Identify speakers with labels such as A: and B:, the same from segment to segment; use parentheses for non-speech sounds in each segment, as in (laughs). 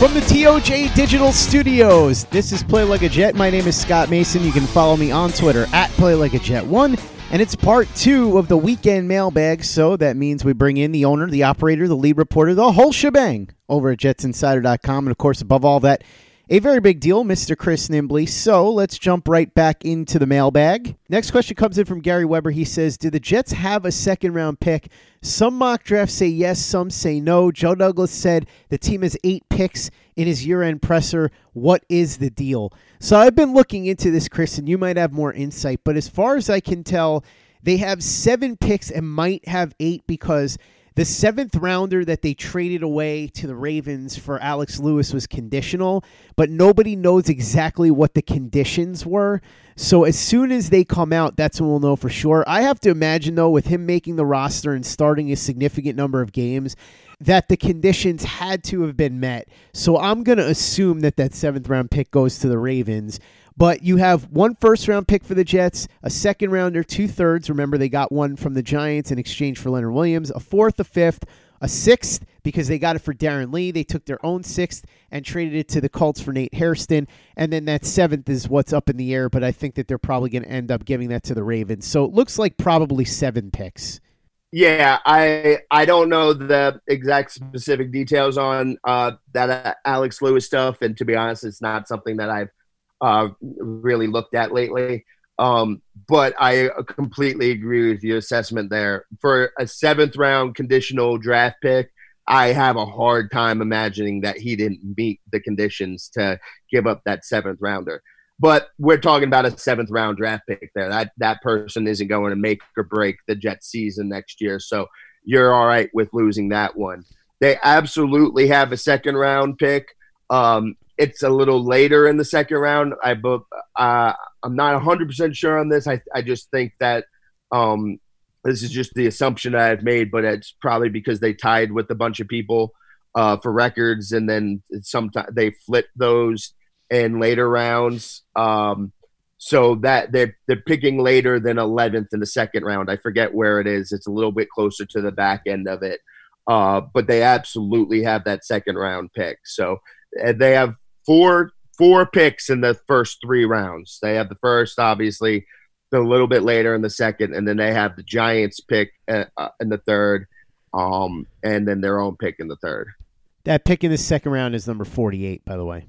A: From the TOJ Digital Studios, this is Play Like a Jet. My name is Scott Mason. You can follow me on Twitter at Play Like a Jet One, and it's part two of the weekend mailbag. So that means we bring in the owner, the operator, the lead reporter, the whole shebang over at JetsInsider.com, and of course, above all that, a very big deal, Mr. Chris Nimbley. So let's jump right back into the mailbag. Next question comes in from Gary Weber. He says, "Do the Jets have a second round pick?" Some mock drafts say yes, some say no. Joe Douglas said the team has eight picks in his year end presser. What is the deal? So I've been looking into this, Chris, and you might have more insight. But as far as I can tell, they have seven picks and might have eight because the seventh rounder that they traded away to the Ravens for Alex Lewis was conditional, but nobody knows exactly what the conditions were. So as soon as they come out, that's when we'll know for sure. I have to imagine, though, with him making the roster and starting a significant number of games, that the conditions had to have been met. So I'm going to assume that that seventh round pick goes to the Ravens. But you have one first round pick for the Jets, a second rounder, two thirds. Remember, they got one from the Giants in exchange for Leonard Williams, a fourth, a fifth, a sixth because they got it for Darron Lee. They took their own sixth and traded it to the Colts for Nate Hairston. And then that seventh is what's up in the air, but I think that they're probably going to end up giving that to the Ravens. So it looks like probably seven picks.
B: Yeah, I I don't know the exact specific details on uh, that uh, Alex Lewis stuff, and to be honest, it's not something that I've uh, really looked at lately. Um, but I completely agree with your assessment there. For a seventh round conditional draft pick, I have a hard time imagining that he didn't meet the conditions to give up that seventh rounder. But we're talking about a seventh round draft pick there. That that person isn't going to make or break the Jets season next year. So you're all right with losing that one. They absolutely have a second round pick. Um, it's a little later in the second round. I uh, I'm not 100 percent sure on this. I I just think that um, this is just the assumption that I've made, but it's probably because they tied with a bunch of people uh, for records, and then sometimes they flip those in later rounds. Um, so that they're they're picking later than 11th in the second round. I forget where it is. It's a little bit closer to the back end of it. Uh, but they absolutely have that second round pick. So they have four four picks in the first three rounds. They have the first, obviously, a little bit later in the second, and then they have the Giants pick uh, uh, in the third, um, and then their own pick in the third.
A: That pick in the second round is number 48, by the way.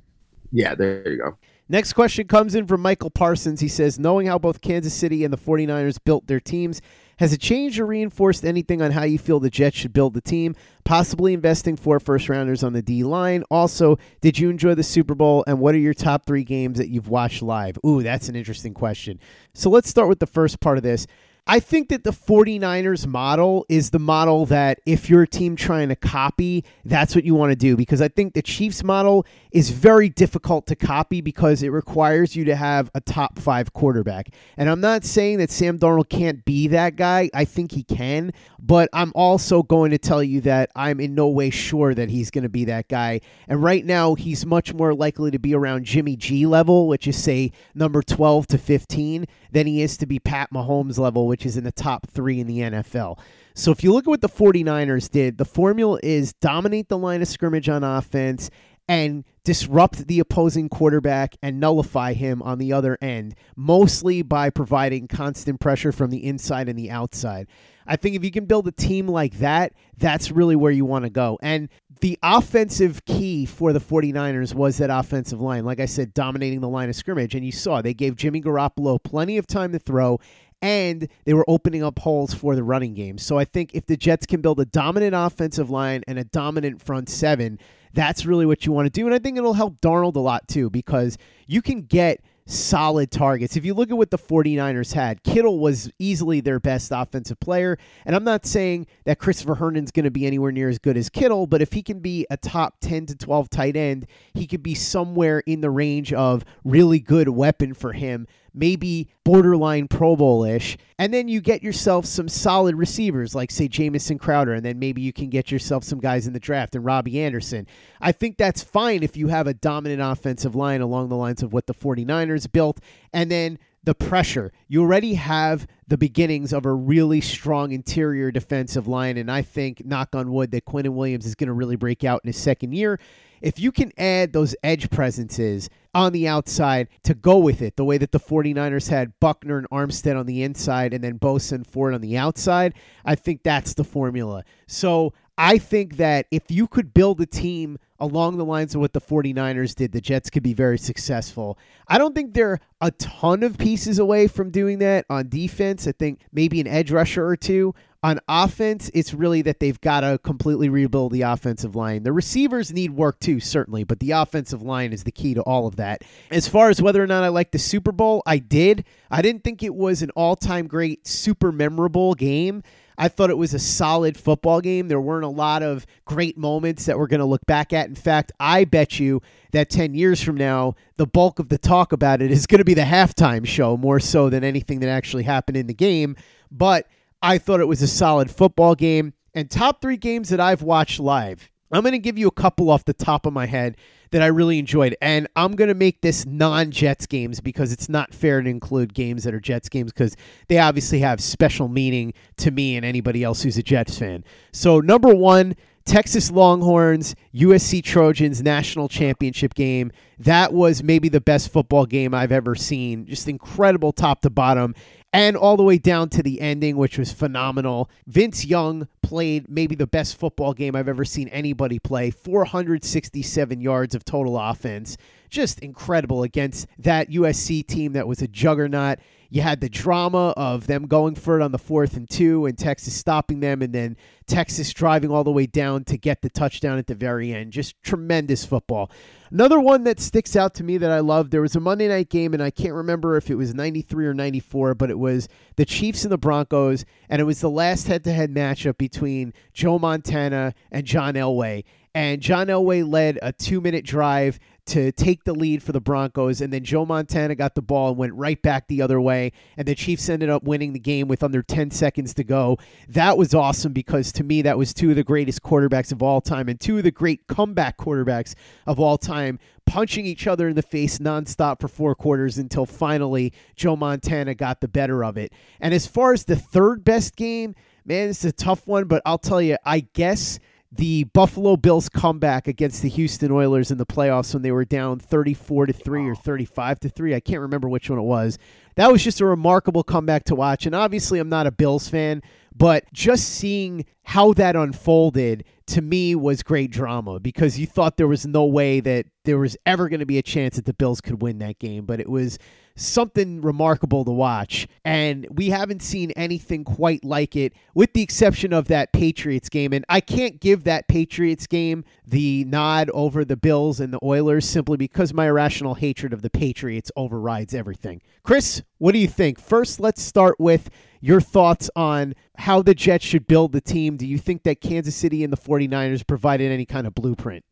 B: Yeah, there you go.
A: Next question comes in from Michael Parsons. He says, Knowing how both Kansas City and the 49ers built their teams, has it changed or reinforced anything on how you feel the Jets should build the team? Possibly investing four first rounders on the D line. Also, did you enjoy the Super Bowl and what are your top three games that you've watched live? Ooh, that's an interesting question. So let's start with the first part of this. I think that the 49ers model is the model that if you're a team trying to copy, that's what you want to do because I think the Chiefs model is very difficult to copy because it requires you to have a top 5 quarterback. And I'm not saying that Sam Darnold can't be that guy. I think he can, but I'm also going to tell you that I'm in no way sure that he's going to be that guy. And right now he's much more likely to be around Jimmy G level, which is say number 12 to 15 than he is to be Pat Mahomes level, which is in the top three in the NFL. So if you look at what the 49ers did, the formula is dominate the line of scrimmage on offense and disrupt the opposing quarterback and nullify him on the other end, mostly by providing constant pressure from the inside and the outside. I think if you can build a team like that, that's really where you want to go. And the offensive key for the 49ers was that offensive line. Like I said, dominating the line of scrimmage. And you saw they gave Jimmy Garoppolo plenty of time to throw and they were opening up holes for the running game. So I think if the Jets can build a dominant offensive line and a dominant front seven, that's really what you want to do. And I think it'll help Darnold a lot too because you can get solid targets. If you look at what the 49ers had, Kittle was easily their best offensive player. And I'm not saying that Christopher Herndon's going to be anywhere near as good as Kittle, but if he can be a top 10 to 12 tight end, he could be somewhere in the range of really good weapon for him maybe borderline Pro Bowl ish. And then you get yourself some solid receivers like, say, Jamison Crowder. And then maybe you can get yourself some guys in the draft and Robbie Anderson. I think that's fine if you have a dominant offensive line along the lines of what the 49ers built. And then the pressure. You already have the beginnings of a really strong interior defensive line. And I think, knock on wood, that Quinnen Williams is going to really break out in his second year if you can add those edge presences on the outside to go with it, the way that the 49ers had Buckner and Armstead on the inside and then Bosa and Ford on the outside, I think that's the formula. So I think that if you could build a team along the lines of what the 49ers did, the Jets could be very successful. I don't think they're a ton of pieces away from doing that on defense. I think maybe an edge rusher or two. On offense, it's really that they've got to completely rebuild the offensive line. The receivers need work too, certainly, but the offensive line is the key to all of that. As far as whether or not I like the Super Bowl, I did. I didn't think it was an all time great, super memorable game. I thought it was a solid football game. There weren't a lot of great moments that we're going to look back at. In fact, I bet you that 10 years from now, the bulk of the talk about it is going to be the halftime show more so than anything that actually happened in the game. But I thought it was a solid football game. And top three games that I've watched live. I'm going to give you a couple off the top of my head that I really enjoyed. And I'm going to make this non Jets games because it's not fair to include games that are Jets games because they obviously have special meaning to me and anybody else who's a Jets fan. So, number one, Texas Longhorns, USC Trojans national championship game. That was maybe the best football game I've ever seen. Just incredible top to bottom and all the way down to the ending, which was phenomenal. Vince Young played maybe the best football game I've ever seen anybody play 467 yards of total offense. Just incredible against that USC team that was a juggernaut. You had the drama of them going for it on the fourth and two and Texas stopping them, and then Texas driving all the way down to get the touchdown at the very end. Just tremendous football. Another one that sticks out to me that I love there was a Monday night game, and I can't remember if it was 93 or 94, but it was the Chiefs and the Broncos, and it was the last head to head matchup between Joe Montana and John Elway. And John Elway led a two minute drive to take the lead for the Broncos. And then Joe Montana got the ball and went right back the other way. And the Chiefs ended up winning the game with under 10 seconds to go. That was awesome because to me, that was two of the greatest quarterbacks of all time and two of the great comeback quarterbacks of all time punching each other in the face nonstop for four quarters until finally Joe Montana got the better of it. And as far as the third best game, man, it's a tough one, but I'll tell you, I guess the Buffalo Bills comeback against the Houston Oilers in the playoffs when they were down 34 to 3 or 35 to 3. I can't remember which one it was. That was just a remarkable comeback to watch. And obviously, I'm not a Bills fan, but just seeing how that unfolded to me was great drama because you thought there was no way that there was ever going to be a chance that the Bills could win that game. But it was something remarkable to watch. And we haven't seen anything quite like it, with the exception of that Patriots game. And I can't give that Patriots game the nod over the Bills and the Oilers simply because my irrational hatred of the Patriots overrides everything. Chris, what do you think? First, let's start with your thoughts on how the Jets should build the team. Do you think that Kansas City and the 49ers provided any kind of blueprint?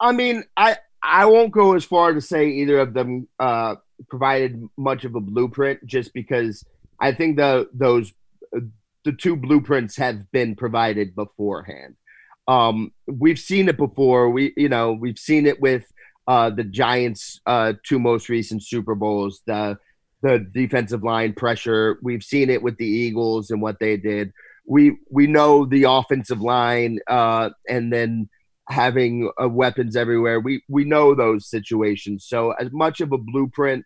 B: I mean, I I won't go as far to say either of them uh, provided much of a blueprint just because I think the those the two blueprints have been provided beforehand. Um, we've seen it before. We you know we've seen it with uh, the Giants' uh, two most recent Super Bowls. The the defensive line pressure. We've seen it with the Eagles and what they did. We we know the offensive line, uh, and then having uh, weapons everywhere. We we know those situations. So as much of a blueprint.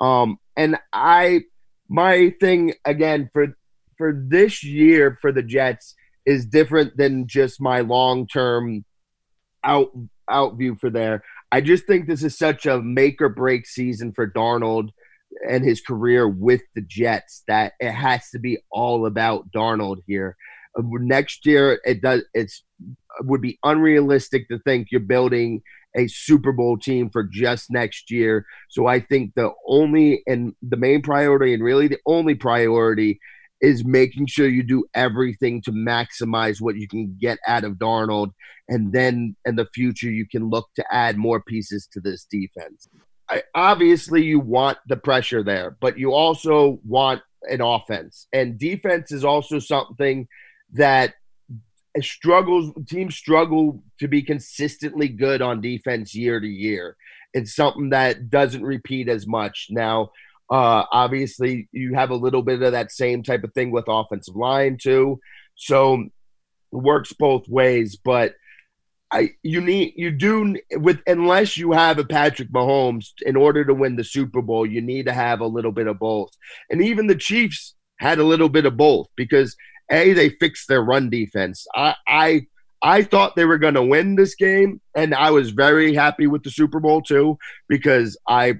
B: Um, and I my thing again for for this year for the Jets is different than just my long term out out view for there. I just think this is such a make or break season for Darnold and his career with the Jets that it has to be all about Darnold here. Uh, next year, it does. It's would be unrealistic to think you're building a Super Bowl team for just next year. So I think the only and the main priority, and really the only priority, is making sure you do everything to maximize what you can get out of Darnold. And then in the future, you can look to add more pieces to this defense. I, obviously, you want the pressure there, but you also want an offense. And defense is also something that struggles teams struggle to be consistently good on defense year to year. It's something that doesn't repeat as much. Now, uh, obviously, you have a little bit of that same type of thing with offensive line too. So it works both ways, but I you need you do with unless you have a Patrick Mahomes in order to win the Super Bowl, you need to have a little bit of both. And even the Chiefs had a little bit of both because a, they fixed their run defense. I I I thought they were going to win this game, and I was very happy with the Super Bowl too because I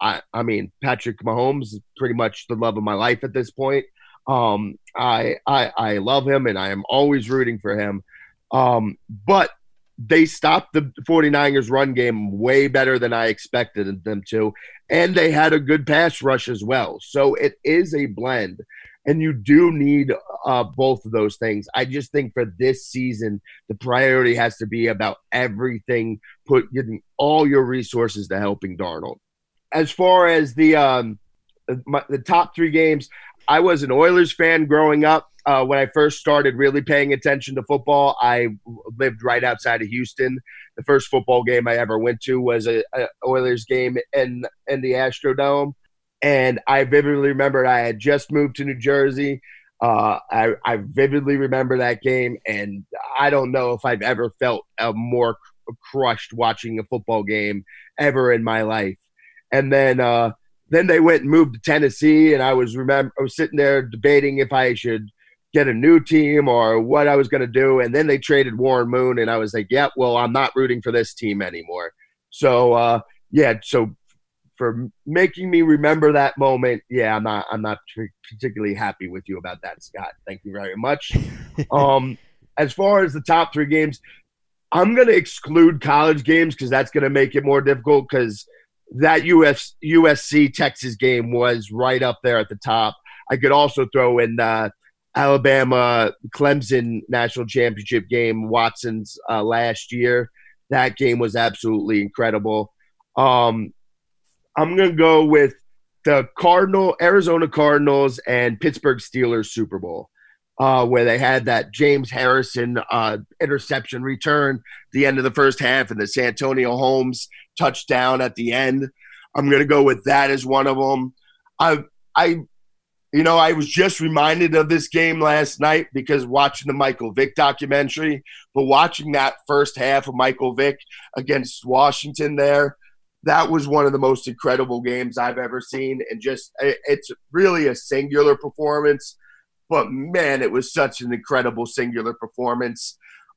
B: I I mean Patrick Mahomes is pretty much the love of my life at this point. Um, I I I love him, and I am always rooting for him. Um, but they stopped the 49ers run game way better than I expected them to. And they had a good pass rush as well. So it is a blend and you do need uh, both of those things. I just think for this season, the priority has to be about everything, put getting all your resources to helping Darnold. As far as the um, my, the top three games, I was an Oilers fan growing up. Uh, when I first started really paying attention to football, I lived right outside of Houston. The first football game I ever went to was a, a Oilers game in in the Astrodome. And I vividly remembered I had just moved to New Jersey. Uh, I, I vividly remember that game, and I don't know if I've ever felt a more crushed watching a football game ever in my life. And then, uh, then they went and moved to Tennessee, and I was remember I was sitting there debating if I should get a new team or what I was going to do. And then they traded Warren Moon, and I was like, yeah, well, I'm not rooting for this team anymore. So, uh, yeah, so for making me remember that moment. Yeah, I'm not I'm not particularly happy with you about that, Scott. Thank you very much. (laughs) um, as far as the top three games, I'm going to exclude college games because that's going to make it more difficult. Because that US, USC Texas game was right up there at the top. I could also throw in the Alabama Clemson national championship game, Watson's uh, last year. That game was absolutely incredible. Um, I'm going to go with the Cardinal, Arizona Cardinals, and Pittsburgh Steelers Super Bowl, uh, where they had that James Harrison uh, interception return the end of the first half and the Santonio Holmes touchdown at the end. I'm going to go with that as one of them. I I you know, I was just reminded of this game last night because watching the Michael Vick documentary, but watching that first half of Michael Vick against Washington there, that was one of the most incredible games I've ever seen. And just, it's really a singular performance, but man, it was such an incredible singular performance.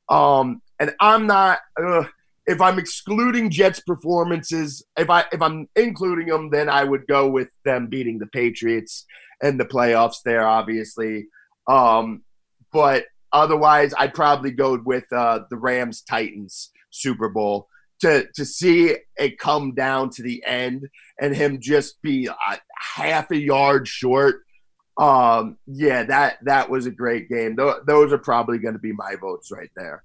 B: Um, and I'm not, uh, if I'm excluding Jets performances, if I if I'm including them, then I would go with them beating the Patriots and the playoffs there, obviously. Um, but otherwise, I'd probably go with uh, the Rams Titans Super Bowl to to see it come down to the end and him just be a half a yard short. Um, yeah, that that was a great game. Th- those are probably going to be my votes right there.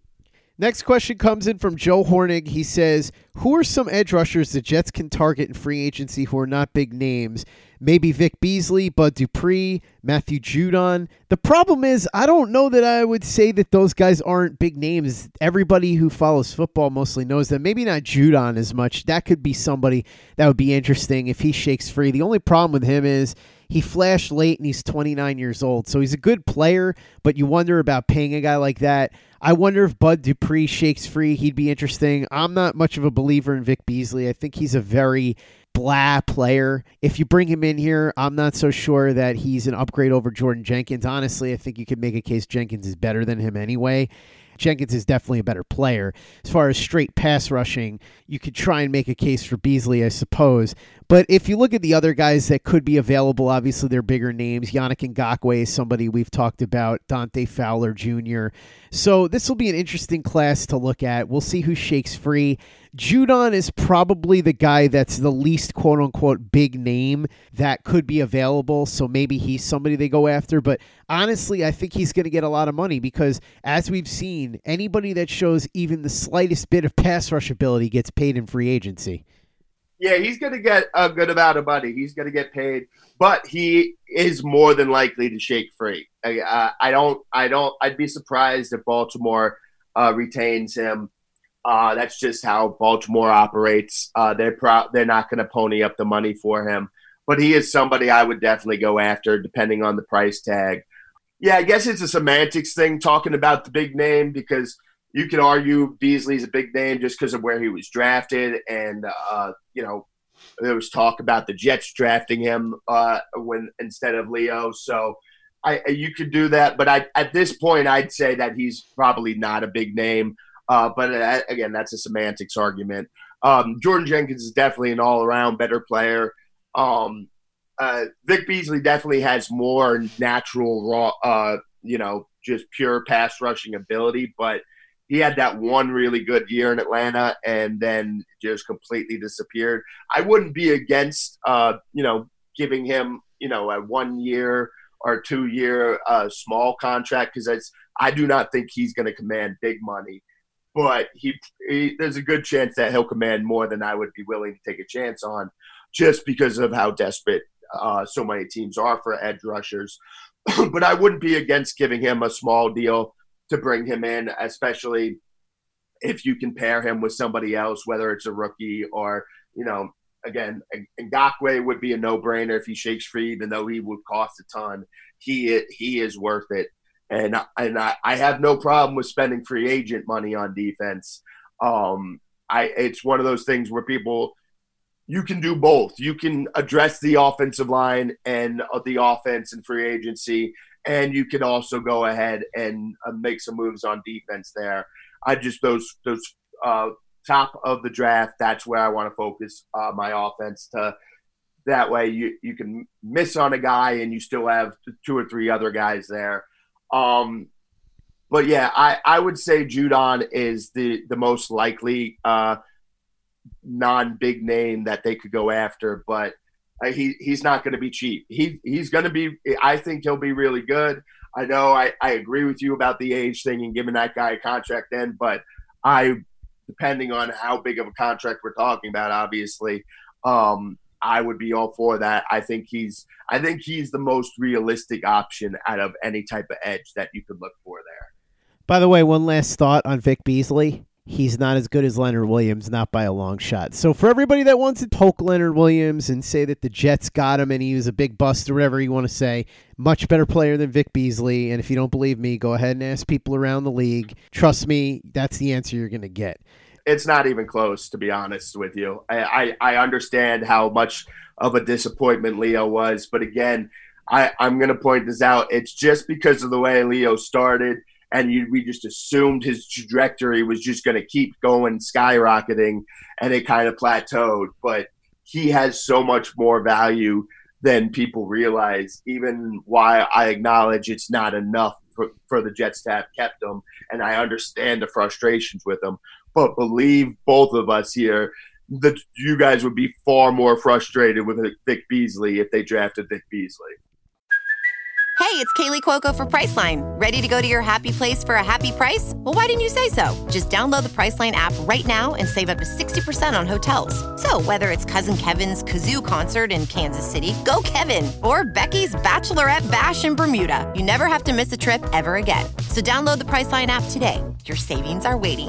A: Next question comes in from Joe Hornig. He says, Who are some edge rushers the Jets can target in free agency who are not big names? Maybe Vic Beasley, Bud Dupree, Matthew Judon. The problem is, I don't know that I would say that those guys aren't big names. Everybody who follows football mostly knows that. Maybe not Judon as much. That could be somebody that would be interesting if he shakes free. The only problem with him is he flashed late and he's 29 years old. So he's a good player, but you wonder about paying a guy like that. I wonder if Bud Dupree shakes free. He'd be interesting. I'm not much of a believer in Vic Beasley. I think he's a very blah player. If you bring him in here, I'm not so sure that he's an upgrade over Jordan Jenkins. Honestly, I think you could make a case Jenkins is better than him anyway. Jenkins is definitely a better player. As far as straight pass rushing, you could try and make a case for Beasley, I suppose. But if you look at the other guys that could be available, obviously they're bigger names. Yannick Ngakoue is somebody we've talked about, Dante Fowler Jr. So this will be an interesting class to look at. We'll see who shakes free. Judon is probably the guy that's the least quote unquote big name that could be available. So maybe he's somebody they go after. But honestly, I think he's going to get a lot of money because, as we've seen, anybody that shows even the slightest bit of pass rush ability gets paid in free agency.
B: Yeah, he's going to get a good amount of money. He's going to get paid, but he is more than likely to shake free. I, uh, I don't. I don't. I'd be surprised if Baltimore uh, retains him. Uh, that's just how Baltimore operates. Uh, they're pro- they're not going to pony up the money for him, but he is somebody I would definitely go after, depending on the price tag. Yeah, I guess it's a semantics thing talking about the big name because you could argue Beasley's a big name just because of where he was drafted, and uh, you know there was talk about the Jets drafting him uh, when instead of Leo. So I, you could do that, but I, at this point, I'd say that he's probably not a big name. Uh, but uh, again, that's a semantics argument. Um, Jordan Jenkins is definitely an all-around better player. Um, uh, Vic Beasley definitely has more natural raw, uh, you know, just pure pass rushing ability, but he had that one really good year in Atlanta and then just completely disappeared. I wouldn't be against, uh, you know, giving him, you know, a one year or two year uh, small contract because I do not think he's going to command big money but he, he, there's a good chance that he'll command more than I would be willing to take a chance on, just because of how desperate uh, so many teams are for edge rushers. (clears throat) but I wouldn't be against giving him a small deal to bring him in, especially if you can pair him with somebody else, whether it's a rookie or you know. Again, Ngakoue would be a no-brainer if he shakes free, even though he would cost a ton. He he is worth it and and I, I have no problem with spending free agent money on defense. Um, I it's one of those things where people you can do both. You can address the offensive line and uh, the offense and free agency, and you can also go ahead and uh, make some moves on defense there. I just those those uh, top of the draft. That's where I want to focus uh, my offense to. That way, you you can miss on a guy and you still have two or three other guys there um, but yeah, I, I would say Judon is the, the most likely uh, non big name that they could go after, but uh, he he's not going to be cheap. He he's going to be. I think he'll be really good. I know I, I agree with you about the age thing and giving that guy a contract then, but I depending on how big of a contract we're talking about, obviously, um, I would be all for that. I think he's I think he's the most realistic option out of any type of edge that you could look for there.
A: By the way, one last thought on Vic Beasley. he's not as good as Leonard Williams, not by a long shot. So for everybody that wants to poke Leonard Williams and say that the Jets got him and he was a big bust or whatever you want to say, much better player than Vic Beasley. And if you don't believe me, go ahead and ask people around the league. Trust me, that's the answer you're going to get.
B: It's not even close, to be honest with you. I, I, I understand how much of a disappointment Leo was, but again, I, I'm going to point this out. It's just because of the way Leo started – and you, we just assumed his trajectory was just going to keep going skyrocketing and it kind of plateaued but he has so much more value than people realize even why i acknowledge it's not enough for, for the jets to have kept him and i understand the frustrations with him believe both of us here that you guys would be far more frustrated with Vic Beasley if they drafted Vic Beasley.
C: Hey, it's Kaley Cuoco for Priceline. Ready to go to your happy place for a happy price? Well, why didn't you say so? Just download the Priceline app right now and save up to 60% on hotels. So, whether it's Cousin Kevin's Kazoo concert in Kansas City, go Kevin, or Becky's Bachelorette Bash in Bermuda, you never have to miss a trip ever again. So, download the Priceline app today. Your savings are waiting.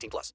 D: 18 plus.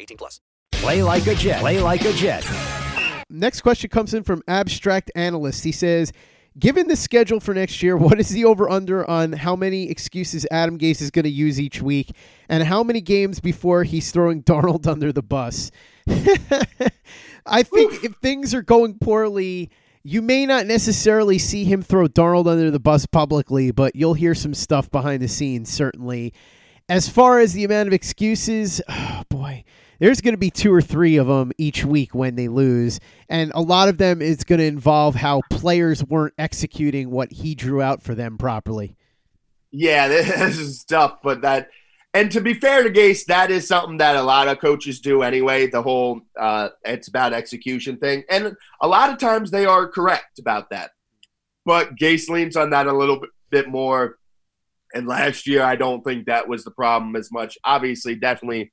D: 18 plus. Play like a Jet. Play like a Jet.
A: Next question comes in from Abstract Analyst. He says, Given the schedule for next year, what is the over under on how many excuses Adam Gase is going to use each week and how many games before he's throwing Darnold under the bus? (laughs) I think Oof. if things are going poorly, you may not necessarily see him throw Darnold under the bus publicly, but you'll hear some stuff behind the scenes, certainly. As far as the amount of excuses, oh (sighs) boy, there's going to be two or three of them each week when they lose. And a lot of them is going to involve how players weren't executing what he drew out for them properly.
B: Yeah, (laughs) this is tough, but that and to be fair to Gase, that is something that a lot of coaches do anyway. The whole uh, it's about execution thing, and a lot of times they are correct about that. But Gase leans on that a little bit more. And last year, I don't think that was the problem as much. Obviously, definitely,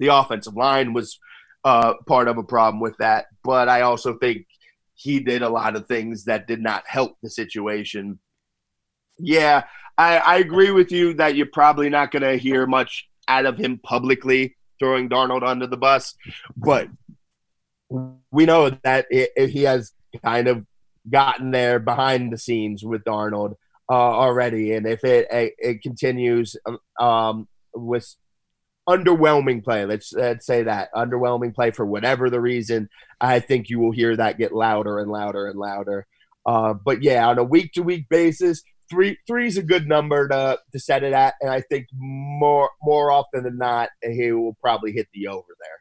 B: the offensive line was uh, part of a problem with that. But I also think he did a lot of things that did not help the situation. Yeah, I, I agree with you that you're probably not going to hear much out of him publicly throwing Darnold under the bus, but we know that it, it, he has kind of gotten there behind the scenes with Darnold uh, already, and if it it, it continues um, with underwhelming play, let's let's say that underwhelming play for whatever the reason, I think you will hear that get louder and louder and louder. Uh, but yeah, on a week to week basis, three three is a good number to to set it at, and I think more more often than not, he will probably hit the over there.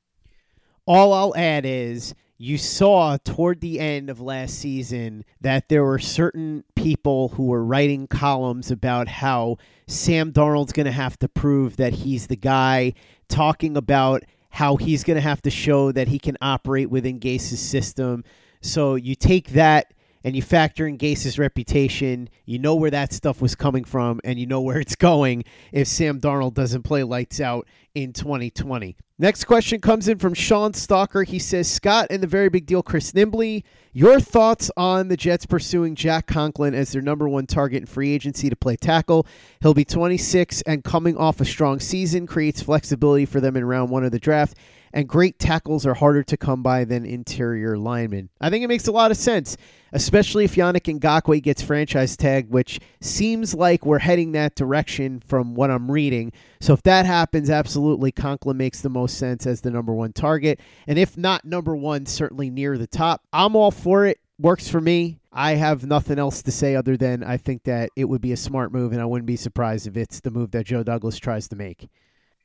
A: All I'll add is you saw toward the end of last season that there were certain people who were writing columns about how Sam Darnold's going to have to prove that he's the guy, talking about how he's going to have to show that he can operate within Gase's system. So you take that and you factor in Gase's reputation, you know where that stuff was coming from, and you know where it's going if Sam Darnold doesn't play lights out in 2020. Next question comes in from Sean Stalker. He says, Scott and the very big deal, Chris Nimbley, your thoughts on the Jets pursuing Jack Conklin as their number one target in free agency to play tackle? He'll be 26 and coming off a strong season, creates flexibility for them in round one of the draft and great tackles are harder to come by than interior linemen. I think it makes a lot of sense, especially if Yannick Ngakoue gets franchise tag, which seems like we're heading that direction from what I'm reading. So if that happens, absolutely, Conklin makes the most sense as the number one target. And if not number one, certainly near the top. I'm all for it. Works for me. I have nothing else to say other than I think that it would be a smart move, and I wouldn't be surprised if it's the move that Joe Douglas tries to make.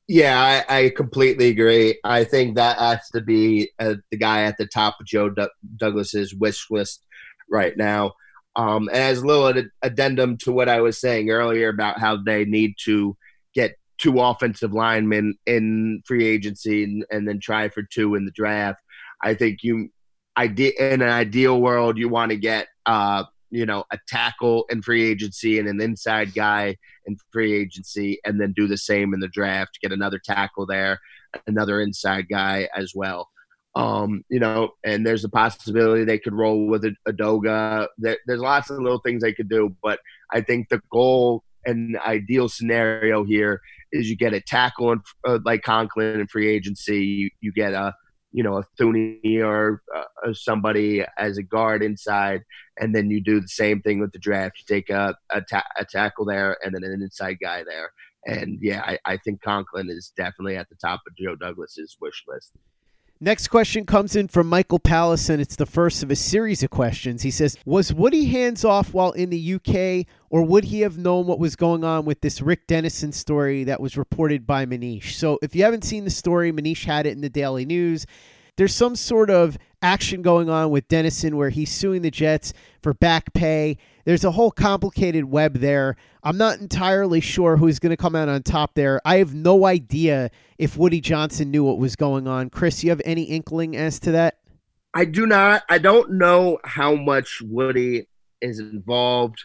B: Yeah, I, I, completely agree. I think that has to be uh, the guy at the top of Joe D- Douglas's wish list right now. Um, and as a little ad- addendum to what I was saying earlier about how they need to get two offensive linemen in free agency and, and then try for two in the draft. I think you, ide- in an ideal world, you want to get uh, you know, a tackle in free agency and an inside guy in free agency, and then do the same in the draft, get another tackle there, another inside guy as well. Um, you know, and there's a possibility they could roll with a, Edoga. There, there's lots of little things they could do, but I think the goal and ideal scenario here is you get a tackle in, uh, like Conklin in free agency. You, you get a you know, a Thuney or uh, somebody as a guard inside, and then you do the same thing with the draft. You take a, a, ta- a tackle there and then an inside guy there. And yeah, I, I think Conklin is definitely at the top of Joe Douglas's wish list.
A: Next question comes in from Michael Palace, and it's the first of a series of questions. He says, Was Woody hands off while in the UK, or would he have known what was going on with this Rick Dennison story that was reported by Manish? So, if you haven't seen the story, Manish had it in the Daily News there's some sort of action going on with Dennison where he's suing the Jets for back pay. There's a whole complicated web there. I'm not entirely sure who's going to come out on top there. I have no idea if Woody Johnson knew what was going on. Chris, you have any inkling as to that?
B: I do not. I don't know how much Woody is involved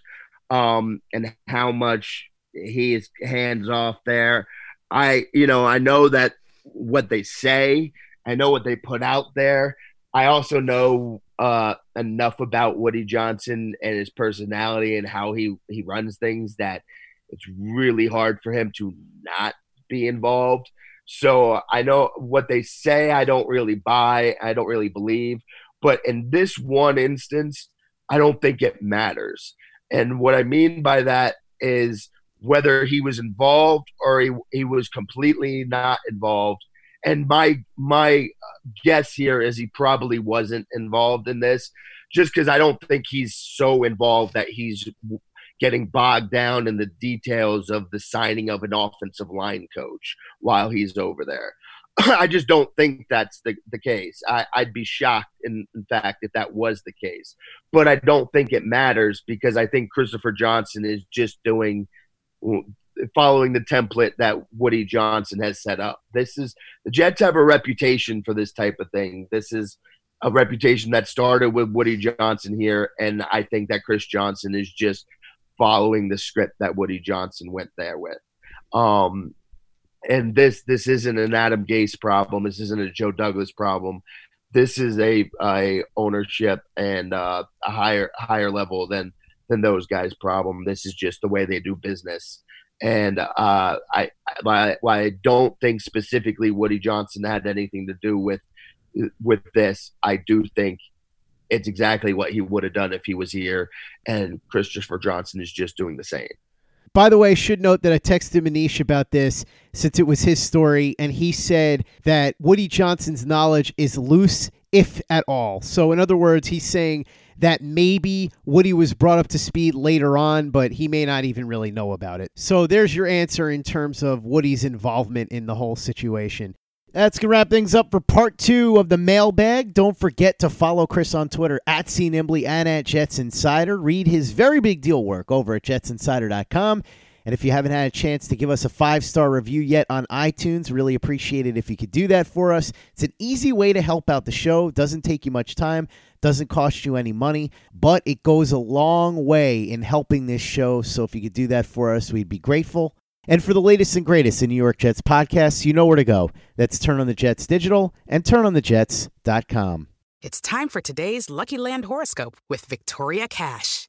B: um, and how much he is hands off there. I, you know, I know that what they say I know what they put out there. I also know uh, enough about Woody Johnson and his personality and how he, he runs things that it's really hard for him to not be involved. So I know what they say, I don't really buy, I don't really believe. But in this one instance, I don't think it matters. And what I mean by that is whether he was involved or he, he was completely not involved and my my guess here is he probably wasn't involved in this, just because I don't think he's so involved that he's getting bogged down in the details of the signing of an offensive line coach while he's over there. (clears throat) I just don't think that's the, the case. I, would be shocked, in, in fact, if that was the case. But I don't think it matters because I think Christopher Johnson is just doing following the template that Woody Johnson has set up. This is the Jets have a reputation for this type of thing. This is a reputation that started with Woody Johnson here, and I think that Chris Johnson is just following the script that Woody Johnson went there with. Um, and this this isn't an Adam Gase problem. This isn't a Joe Douglas problem. This is a a ownership and uh, a higher higher level than than those guys' problem. This is just the way they do business and uh, I, I, I don't think specifically Woody Johnson had anything to do with with this. I do think it's exactly what he would have done if he was here, and Christopher Johnson is just doing the same.
A: By the way, I should note that I texted Manish about this since it was his story, and he said that Woody Johnson's knowledge is loose, if at all. So, in other words, he's saying that maybe Woody was brought up to speed later on, but he may not even really know about it. So there's your answer in terms of Woody's involvement in the whole situation. That's going to wrap things up for part two of the mailbag. Don't forget to follow Chris on Twitter at CNimbly and at Jets Insider. Read his very big deal work over at jetsinsider.com. And if you haven't had a chance to give us a five star review yet on iTunes, really appreciate it if you could do that for us. It's an easy way to help out the show, doesn't take you much time, doesn't cost you any money, but it goes a long way in helping this show. So if you could do that for us, we'd be grateful. And for the latest and greatest in New York Jets podcasts, you know where to go. That's Turn on the Jets Digital and turnonthejets.com.
E: It's time for today's Lucky Land horoscope with Victoria Cash.